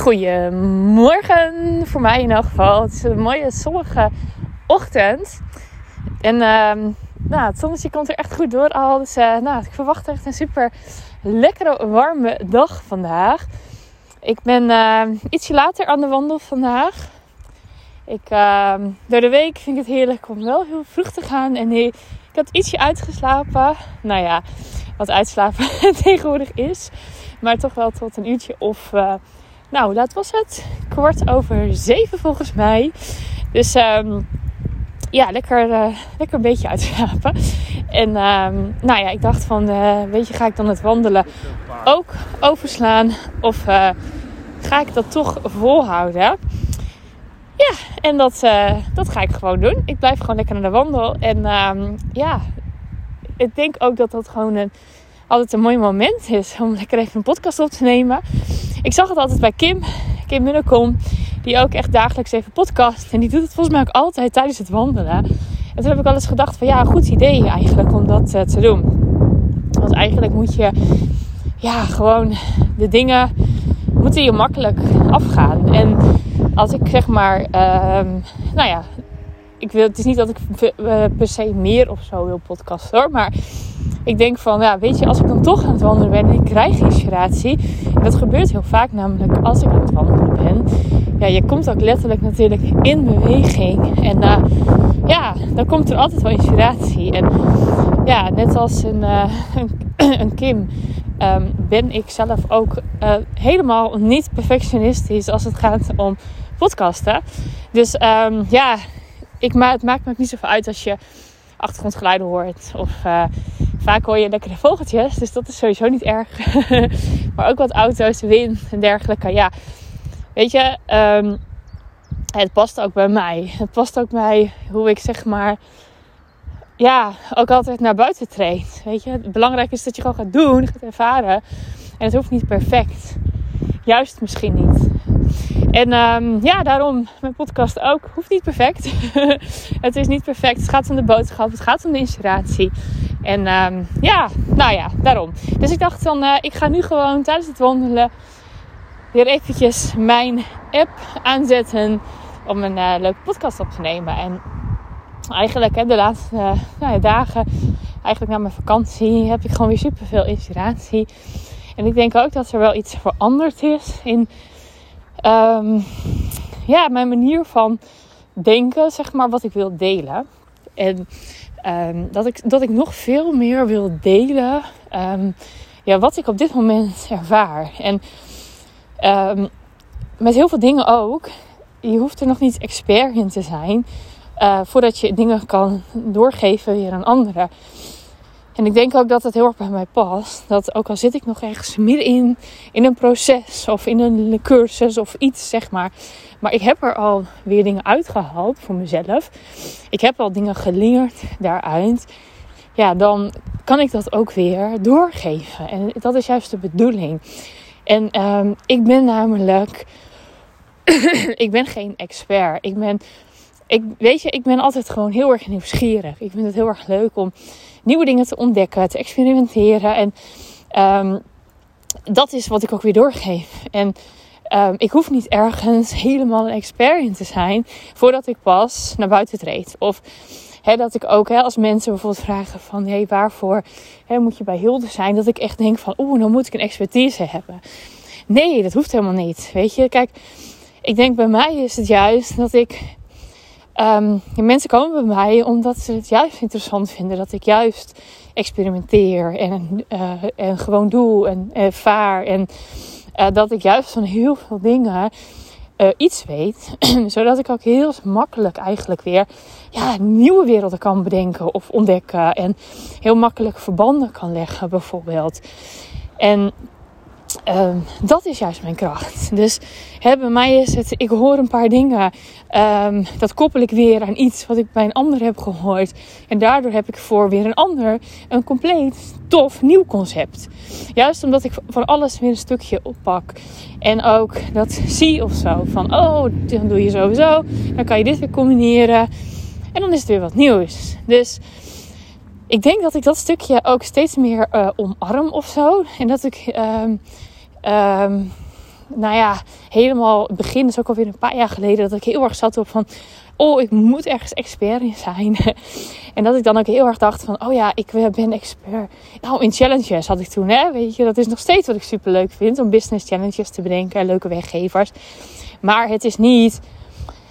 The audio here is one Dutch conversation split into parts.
Goedemorgen, voor mij in elk geval. Het is een mooie zonnige ochtend. En uh, nou, het zonnetje komt er echt goed door al. Dus uh, nou, ik verwacht echt een super lekkere warme dag vandaag. Ik ben uh, ietsje later aan de wandel vandaag. Ik, ehm, door de week vind ik het heerlijk om wel heel vroeg te gaan. En ik had ietsje uitgeslapen. Nou ja, wat uitslapen tegenwoordig is. Maar toch wel tot een uurtje of... Nou, laat was het? Kwart over zeven volgens mij. Dus um, ja, lekker, uh, lekker een beetje uitslapen. En um, nou ja, ik dacht van, uh, weet je, ga ik dan het wandelen ook overslaan? Of uh, ga ik dat toch volhouden? Ja, en dat, dat ga ik gewoon doen. Ik blijf gewoon lekker naar de wandel. En um, ja, ik denk ook dat dat gewoon een, altijd een mooi moment is om lekker even een podcast op te nemen. Ik zag het altijd bij Kim, Kim Munnekom, die ook echt dagelijks even podcast. En die doet het volgens mij ook altijd tijdens het wandelen. En toen heb ik al eens gedacht van ja, goed idee eigenlijk om dat uh, te doen. Want eigenlijk moet je ja, gewoon de dingen moeten je makkelijk afgaan. En als ik zeg maar, uh, nou ja, ik wil, het is niet dat ik per se meer of zo wil podcasten hoor, maar ik denk van, ja, weet je, als ik dan toch aan het wandelen ben en ik krijg inspiratie. Dat gebeurt heel vaak namelijk als ik aan het wandelen ben. Ja, je komt ook letterlijk natuurlijk in beweging. En uh, ja, dan komt er altijd wel inspiratie. En ja, net als een, uh, een, Kim um, ben ik zelf ook uh, helemaal niet perfectionistisch als het gaat om podcasten. Dus um, ja, ik, het maakt me ook niet zoveel uit als je achtergrondgeluiden hoort. Of vaak hoor je lekkere vogeltjes. Dus dat is sowieso niet erg. maar ook wat auto's, wind en dergelijke. Ja, weet je, um, het past ook bij mij. Het past ook bij hoe ik zeg maar. Ja, ook altijd naar buiten treed. Weet je, het belangrijke is dat je gewoon gaat doen, gaat ervaren. En het hoeft niet perfect. Juist misschien niet. En um, ja, daarom mijn podcast ook. Hoeft niet perfect. het is niet perfect. Het gaat om de boodschap. Het gaat om de inspiratie. En um, ja, nou ja, daarom. Dus ik dacht dan, uh, ik ga nu gewoon tijdens het wandelen weer eventjes mijn app aanzetten om een uh, leuke podcast op te nemen. En eigenlijk hè, de laatste uh, nou ja, dagen, eigenlijk na mijn vakantie, heb ik gewoon weer super veel inspiratie. En ik denk ook dat er wel iets veranderd is in um, ja, mijn manier van denken, zeg maar, wat ik wil delen. En um, dat, ik, dat ik nog veel meer wil delen um, ja, wat ik op dit moment ervaar. En met heel veel dingen ook. Je hoeft er nog niet expert in te zijn. Uh, voordat je dingen kan doorgeven weer aan anderen. En ik denk ook dat het heel erg bij mij past. Dat ook al zit ik nog ergens middenin in een proces of in een cursus of iets, zeg maar. Maar ik heb er al weer dingen uitgehaald voor mezelf. Ik heb al dingen geleerd daaruit. Ja, dan kan ik dat ook weer doorgeven. En dat is juist de bedoeling. En um, ik ben namelijk. ik ben geen expert. Ik ben. Ik, weet je, ik ben altijd gewoon heel erg nieuwsgierig. Ik vind het heel erg leuk om nieuwe dingen te ontdekken, te experimenteren. En um, dat is wat ik ook weer doorgeef. En um, ik hoef niet ergens helemaal een expert in te zijn voordat ik pas naar buiten treed. Of dat ik ook, als mensen bijvoorbeeld vragen van hey, waarvoor moet je bij Hilde zijn, dat ik echt denk van oeh, dan moet ik een expertise hebben. Nee, dat hoeft helemaal niet. Weet je, kijk, ik denk bij mij is het juist dat ik Um, mensen komen bij mij omdat ze het juist interessant vinden dat ik juist experimenteer en, uh, en gewoon doe en ervaar. En uh, dat ik juist van heel veel dingen uh, iets weet. zodat ik ook heel makkelijk eigenlijk weer ja, nieuwe werelden kan bedenken of ontdekken. En heel makkelijk verbanden kan leggen bijvoorbeeld. En Um, dat is juist mijn kracht. Dus hè, bij mij is het, ik hoor een paar dingen. Um, dat koppel ik weer aan iets wat ik bij een ander heb gehoord. En daardoor heb ik voor weer een ander een compleet tof nieuw concept. Juist omdat ik van alles weer een stukje oppak. En ook dat zie of zo. Van oh, dan doe je sowieso. Dan kan je dit weer combineren. En dan is het weer wat nieuws. Dus ik denk dat ik dat stukje ook steeds meer uh, omarm of zo. En dat ik, um, um, nou ja, helemaal het begin is ook alweer een paar jaar geleden dat ik heel erg zat op van, oh, ik moet ergens expert in zijn. en dat ik dan ook heel erg dacht van, oh ja, ik ben expert. Nou, in challenges had ik toen, hè, weet je, dat is nog steeds wat ik super leuk vind om business challenges te bedenken, leuke weggevers. Maar het is niet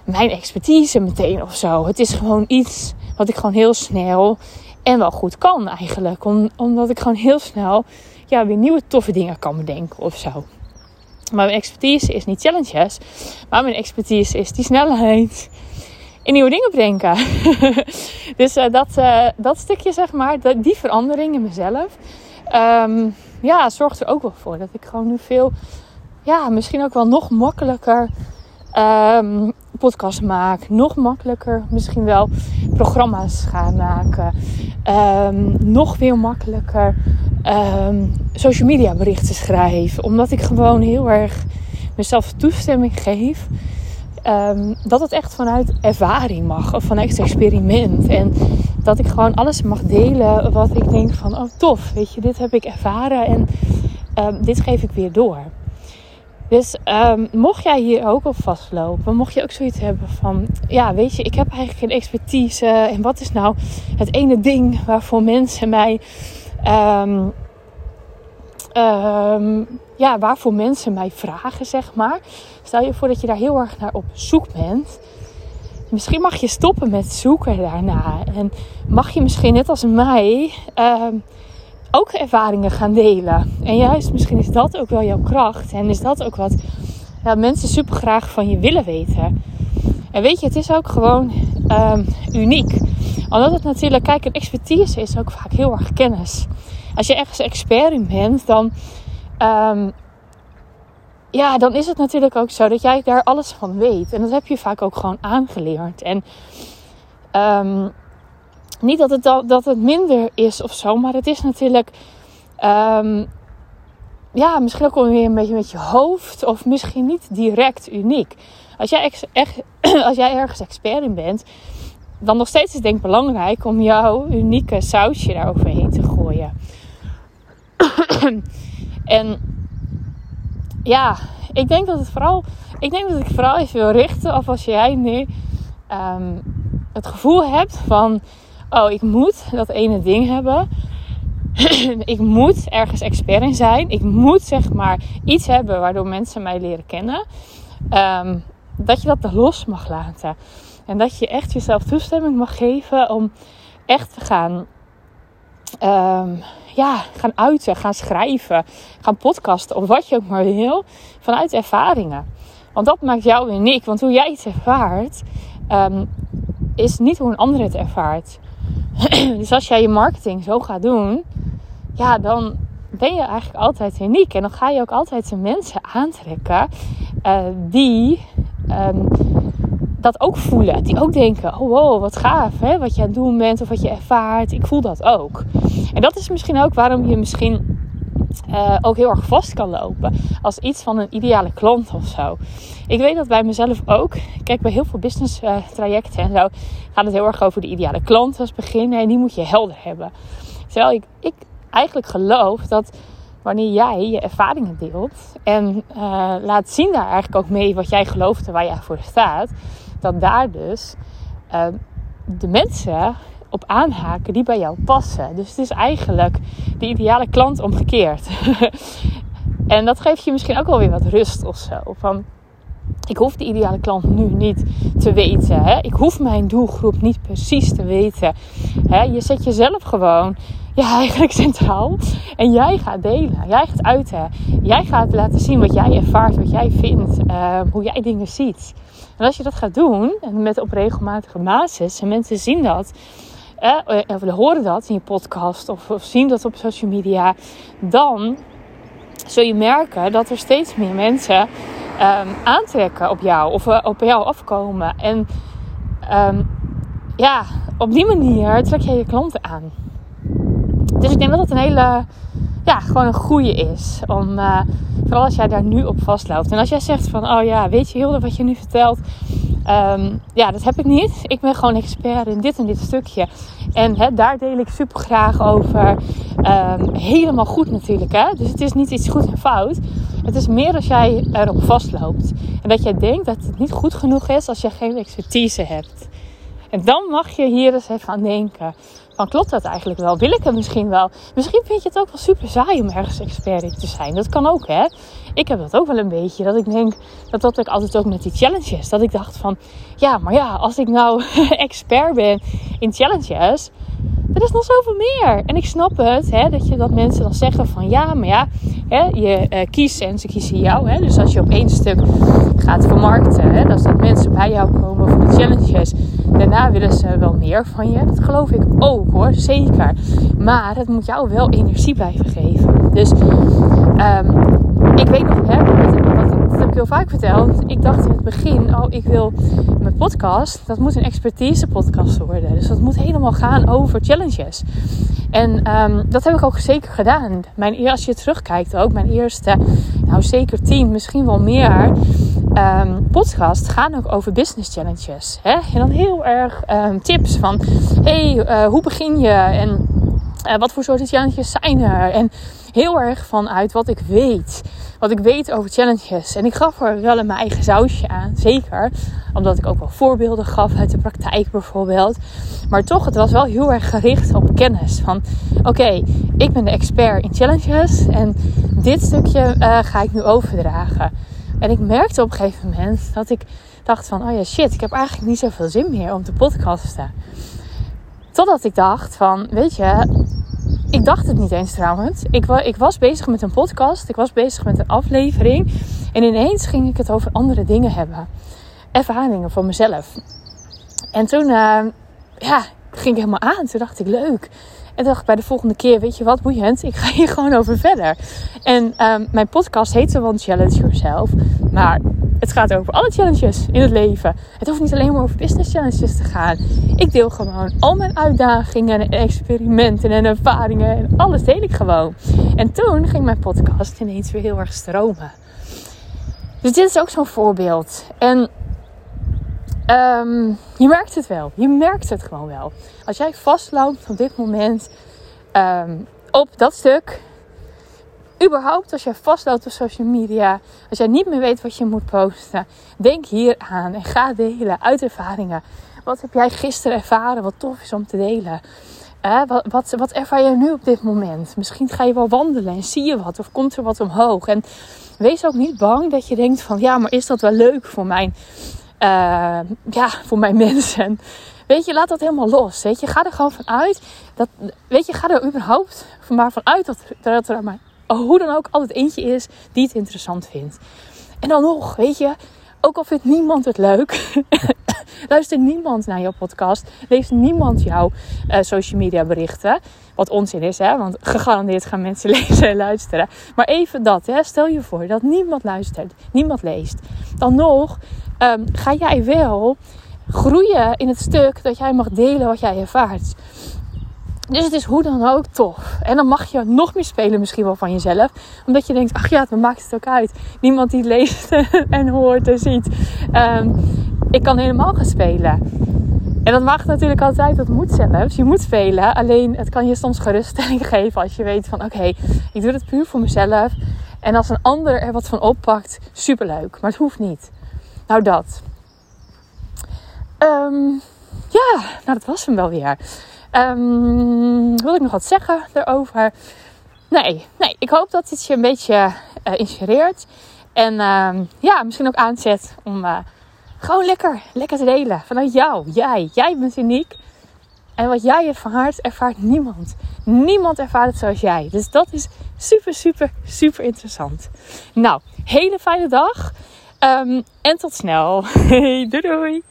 mijn expertise meteen of zo. Het is gewoon iets wat ik gewoon heel snel en wel goed kan eigenlijk. Om, omdat ik gewoon heel snel ja, weer nieuwe toffe dingen kan bedenken of zo. Maar mijn expertise is niet challenges. Maar mijn expertise is die snelheid. En nieuwe dingen bedenken. dus uh, dat, uh, dat stukje, zeg maar, die verandering in mezelf. Um, ja, zorgt er ook wel voor dat ik gewoon nu veel, ja, misschien ook wel nog makkelijker um, podcast maak. Nog makkelijker misschien wel programma's gaan maken. Um, nog veel makkelijker um, social media berichten schrijven. Omdat ik gewoon heel erg mezelf toestemming geef. Um, dat het echt vanuit ervaring mag. Of vanuit experiment. En dat ik gewoon alles mag delen wat ik denk van... Oh tof, weet je, dit heb ik ervaren. En dit geef ik weer door. Dus mocht jij hier ook op vastlopen, mocht je ook zoiets hebben van, ja, weet je, ik heb eigenlijk geen expertise. En wat is nou het ene ding waarvoor mensen mij, um, um, ja, waarvoor mensen mij vragen, zeg maar. Stel je voor dat je daar heel erg naar op zoek bent. Misschien mag je stoppen met zoeken daarna. En mag je misschien net als mij ook ervaringen gaan delen. En juist misschien is dat ook wel jouw kracht. En is dat ook wat ja, mensen super graag van je willen weten. En weet je, het is ook gewoon uniek. Omdat het natuurlijk, kijk, een expertise is ook vaak heel erg kennis. Als je ergens expert in bent, dan, um, ja, dan is het natuurlijk ook zo dat jij daar alles van weet. En dat heb je vaak ook gewoon aangeleerd. En um, niet dat het, dat het minder is of zo, maar het is natuurlijk. Um, ja, misschien ook weer een beetje met je hoofd. Of misschien niet direct uniek. Als jij, als jij ergens expert in bent, dan nog steeds is het denk ik belangrijk om jouw unieke sausje daar overheen te gooien. en ja, ik denk dat het vooral. Ik denk dat ik vooral even wil richten of als jij nu um, het gevoel hebt van oh, ik moet dat ene ding hebben. ik moet ergens expert in zijn. Ik moet zeg maar iets hebben waardoor mensen mij leren kennen. Um, dat je dat los mag laten. En dat je echt jezelf toestemming mag geven om echt te gaan, um, ja, gaan uiten, gaan schrijven, gaan podcasten of wat je ook maar wil. Vanuit ervaringen. Want dat maakt jou uniek. Want hoe jij iets ervaart, um, is niet hoe een ander het ervaart. dus als jij je marketing zo gaat doen, ja, dan ben je eigenlijk altijd uniek. En dan ga je ook altijd de mensen aantrekken uh, die um, dat ook voelen. Die ook denken, oh wow, wat gaaf hè? wat je aan het doen bent of wat je ervaart. Ik voel dat ook. En dat is misschien ook waarom je misschien uh, ook heel erg vast kan lopen. Als iets van een ideale klant of zo. Ik weet dat bij mezelf ook. Kijk, bij heel veel business uh, trajecten en zo gaat het heel erg over de ideale klant als begin. En die moet je helder hebben. Terwijl ik, ik eigenlijk geloof dat wanneer jij je ervaringen deelt en uh, laat zien daar eigenlijk ook mee wat jij gelooft en waar jij voor staat, dat daar dus de mensen op aanhaken die bij jou passen. Dus het is eigenlijk de ideale klant omgekeerd. en dat geeft je misschien ook wel weer wat rust of zo. Van, ik hoef de ideale klant nu niet te weten. Hè? Ik hoef mijn doelgroep niet precies te weten. Hè? Je zet jezelf gewoon ja, eigenlijk centraal. En jij gaat delen. Jij gaat uiten. Jij gaat laten zien wat jij ervaart, wat jij vindt, uh, hoe jij dingen ziet. En als je dat gaat doen, en met op regelmatige basis, en mensen zien dat, eh, of horen dat in je podcast of, zien dat op social media, dan zul je merken dat er steeds meer mensen um, aantrekken op jou of uh, op jou afkomen. En um, ja, op die manier trek je je klanten aan. Dus ik denk dat dat een hele, ja, gewoon een goede is. Om, uh, vooral als jij daar nu op vastloopt. En als jij zegt van, oh ja, weet je Hilde wat je nu vertelt. Um, ja, dat heb ik niet. Ik ben gewoon expert in dit en dit stukje. En hè, daar deel ik super graag over. Um, helemaal goed natuurlijk. Hè? Dus het is niet iets goed en fout. Het is meer als jij erop vastloopt. En dat jij denkt dat het niet goed genoeg is als je geen expertise hebt. En dan mag je hier eens even aan denken. Van klopt dat eigenlijk wel? Wil ik het misschien wel? Misschien vind je het ook wel super saai om ergens expert in te zijn. Dat kan ook, hè? Ik heb dat ook wel een beetje. Dat ik denk, dat dat ik altijd ook met die challenges. Dat ik dacht van, ja, maar ja, als ik nou expert ben in challenges, er is nog zoveel meer. En ik snap het, hè, dat, je, dat mensen dan zeggen van ja, maar ja, hè, je uh, kiest en ze kiezen jou. Hè, dus als je op één stuk gaat vermarkten, hè, dat mensen bij jou komen voor de challenges. Daarna willen ze wel meer van je. Dat geloof ik ook hoor, zeker. Maar het moet jou wel energie blijven geven. Dus um, ik weet nog, hè, heel vaak verteld. Ik dacht in het begin, oh, ik wil mijn podcast, dat moet een expertise podcast worden. Dus dat moet helemaal gaan over challenges. En um, dat heb ik ook zeker gedaan. Mijn, als je terugkijkt ook, mijn eerste, nou zeker tien, misschien wel meer um, podcast gaan ook over business challenges. Hè? En dan heel erg um, tips van, hey, uh, hoe begin je? En uh, wat voor soorten challenges zijn er? En heel erg vanuit wat ik weet. Wat ik weet over challenges. En ik gaf er wel mijn eigen sausje aan. Zeker. Omdat ik ook wel voorbeelden gaf uit de praktijk bijvoorbeeld. Maar toch, het was wel heel erg gericht op kennis. Van oké, ik ben de expert in challenges. En dit stukje uh, ga ik nu overdragen. En ik merkte op een gegeven moment dat ik dacht van... Oh ja, shit, ik heb eigenlijk niet zoveel zin meer om te podcasten. Totdat ik dacht van, weet je, ik dacht het niet eens trouwens. Ik, ik, was bezig met een podcast. Ik was bezig met een aflevering. En ineens ging ik het over andere dingen hebben. Ervaringen voor mezelf. En toen uh, ja, ging ik helemaal aan. Toen dacht ik leuk. En dacht ik bij de volgende keer, weet je wat, boeiend. Ik ga hier gewoon over verder. En uh, mijn podcast heette One Challenge Yourself. Maar het gaat over alle challenges in het leven. Het hoeft niet alleen maar over business challenges te gaan. Ik deel gewoon al mijn uitdagingen en experimenten en ervaringen. En alles deel ik gewoon. En toen ging mijn podcast ineens weer heel erg stromen. Dus dit is ook zo'n voorbeeld. En um, je merkt het wel. Je merkt het gewoon wel. Als jij vastloopt op dit moment um, op dat stuk überhaupt als jij vastloopt op social media, als jij niet meer weet wat je moet posten, denk hier aan en ga delen uit ervaringen. Wat heb jij gisteren ervaren wat tof is om te delen? wat, wat, wat ervaar je nu op dit moment? Misschien ga je wel wandelen en zie je wat of komt er wat omhoog. En wees ook niet bang dat je denkt van ja, maar is dat wel leuk voor mijn, uh, ja, voor mijn mensen? Weet je, laat dat helemaal los. Weet je, ga er gewoon vanuit. Dat, weet je, ga er überhaupt maar vanuit dat, dat er maar hoe dan ook altijd eentje is die het interessant vindt. En dan nog, weet je, ook al vindt niemand het leuk, luistert niemand naar jouw podcast, leest niemand jouw uh, social media berichten. Wat onzin is, hè? Want gegarandeerd gaan mensen lezen en luisteren. Maar even dat, hè? stel je voor dat niemand luistert, niemand leest. Dan nog um, ga jij wel groeien in het stuk dat jij mag delen wat jij ervaart. Dus het is hoe dan ook tof. En dan mag je nog meer spelen misschien wel van jezelf. Omdat je denkt, ach ja, wat maakt het ook uit. Niemand die leest en hoort en ziet. Um, ik kan helemaal gaan spelen. En dat mag natuurlijk altijd, dat moet zelfs. Je moet spelen. Alleen het kan je soms geruststelling geven als je weet van oké, ik doe het puur voor mezelf. En als een ander er wat van oppakt, superleuk. Maar het hoeft niet. Nou dat. Um, ja, nou dat was hem wel weer. Um, wil ik nog wat zeggen erover? Nee, nee. Ik hoop dat dit je een beetje uh, inspireert. En uh, ja, misschien ook aanzet om uh, gewoon lekker, lekker te delen. Vanuit jou. Jij. Jij bent uniek. En wat jij ervaart, ervaart niemand. Niemand ervaart het zoals jij. Dus dat is super, super, super interessant. Nou, hele fijne dag. Um, en tot snel. doei doei.